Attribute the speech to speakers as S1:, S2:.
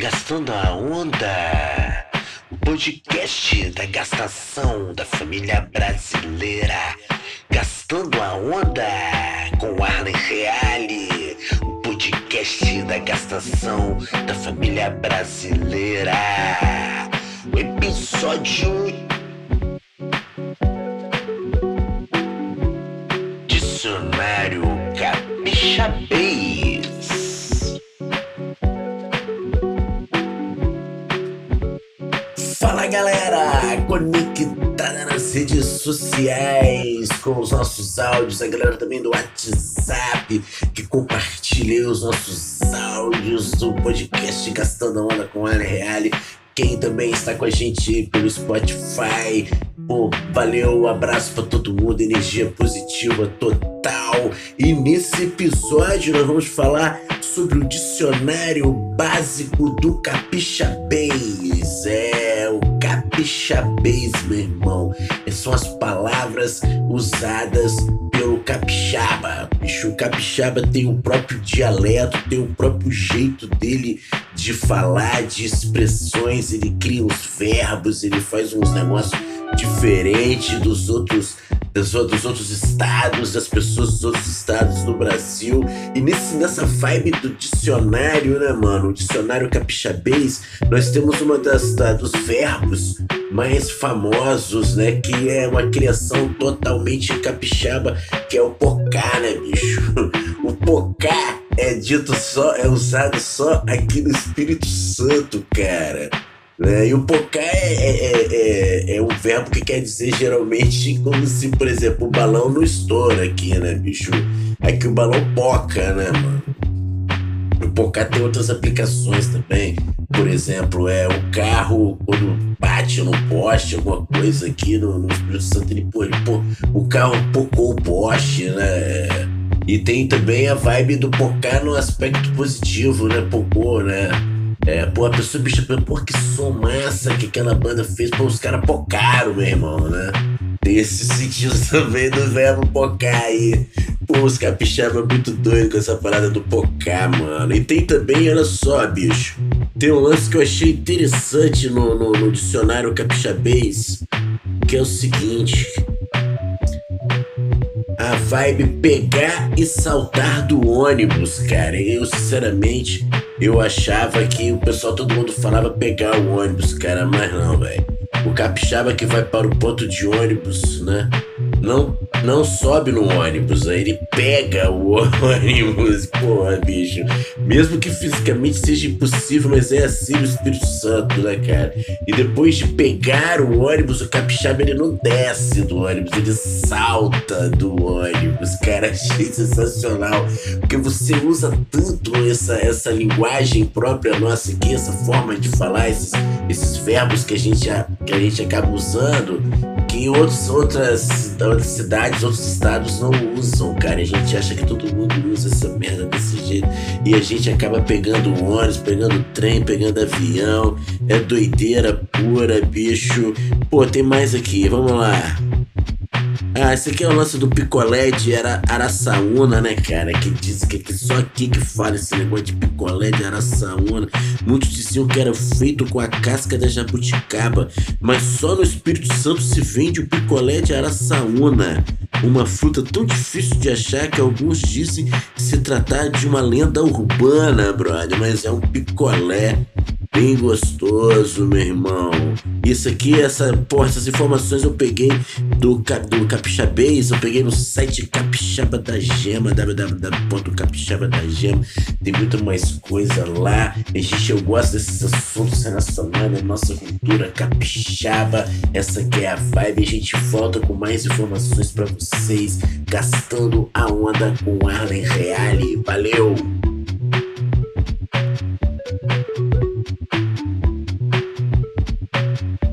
S1: Gastando a Onda, o podcast da gastação da família brasileira. Gastando a Onda com Arlen Reale, o podcast da gastação da família brasileira. O episódio Dicionário Capixabês. Galera, conectada nas redes sociais com os nossos áudios, a galera também do WhatsApp que compartilha os nossos áudios do podcast Gastando Onda com a Reale. Quem também está com a gente pelo Spotify, pô, valeu, um abraço para todo mundo, energia positiva total. E nesse episódio nós vamos falar sobre o dicionário básico do capixabês. É, o capixabês, meu irmão. Essas são as palavras usadas pelo capixaba. Bicho, o capixaba tem o próprio dialeto, tem o próprio jeito dele de falar, de expressões, ele cria uns verbos, ele faz uns negócios diferentes dos outros dos, dos outros estados, das pessoas dos outros estados do Brasil. E nesse, nessa vibe do dicionário, né, mano? O dicionário capixabês, nós temos uma das da, dos verbos mais famosos, né? Que é uma criação totalmente capixaba, que é o pocá, né, bicho? O pocá é dito só, é usado só aqui no Espírito Santo, cara. Né? E o pocá é, é, é, é, um verbo que quer dizer geralmente como se, por exemplo, o balão não estoura aqui, né, bicho? É que o balão poca, né, mano? O pocá tem outras aplicações também. Por exemplo, é o carro quando bate no poste, alguma coisa aqui no, no Espírito Santo, ele, pô, ele, pô, o carro pocou o poste, né? E tem também a vibe do pocar no aspecto positivo, né? Pocou, né? É, pô, a pessoa bicha, pô, que som massa que aquela banda fez, pô, os caras pocaram, meu irmão, né? Tem esse sentido também do verbo pocar aí. Pô, os capixaba muito doido com essa parada do pocar, mano. E tem também, olha só, bicho. Tem um lance que eu achei interessante no, no, no dicionário capixabês, que é o seguinte a vibe pegar e saltar do ônibus, cara. Eu, sinceramente, eu achava que o pessoal, todo mundo falava pegar o ônibus, cara, mas não, velho. O capixaba que vai para o ponto de ônibus, né? Não, não sobe no ônibus, aí ele pega o ônibus. Porra, bicho. Mesmo que fisicamente seja impossível, mas é assim o Espírito Santo, né, cara? E depois de pegar o ônibus, o capixaba ele não desce do ônibus, ele salta do ônibus. Cara, achei sensacional. Porque você usa tanto essa, essa linguagem própria nossa aqui, essa forma de falar, esses, esses verbos que a gente, que a gente acaba usando que outros, outras, outras cidades, outros estados não usam, cara. A gente acha que todo mundo usa essa merda desse jeito. E a gente acaba pegando ônibus, pegando trem, pegando avião. É doideira pura, bicho. Pô, tem mais aqui, vamos lá. Ah, esse aqui é o lance do picolé de Ara Araçaúna, né, cara? Que diz que, que só aqui que fala esse negócio de picolé de Araçaúna. Muitos diziam que era feito com a casca da jabuticaba, mas só no Espírito Santo se vende o picolé de Araçaúna. Uma fruta tão difícil de achar que alguns dizem se tratar de uma lenda urbana, brother, mas é um picolé bem gostoso, meu irmão. Isso aqui, essa, porra, essas informações eu peguei do, do Capixabês, eu peguei no site Capixaba da Gema, www.capixaba da Gema. Tem muito mais coisa lá. E, gente, eu gosto desses assuntos relacionados à nossa cultura capixaba. Essa aqui é a vibe. A gente volta com mais informações para vocês, gastando a onda com Arlen Reale. Valeu!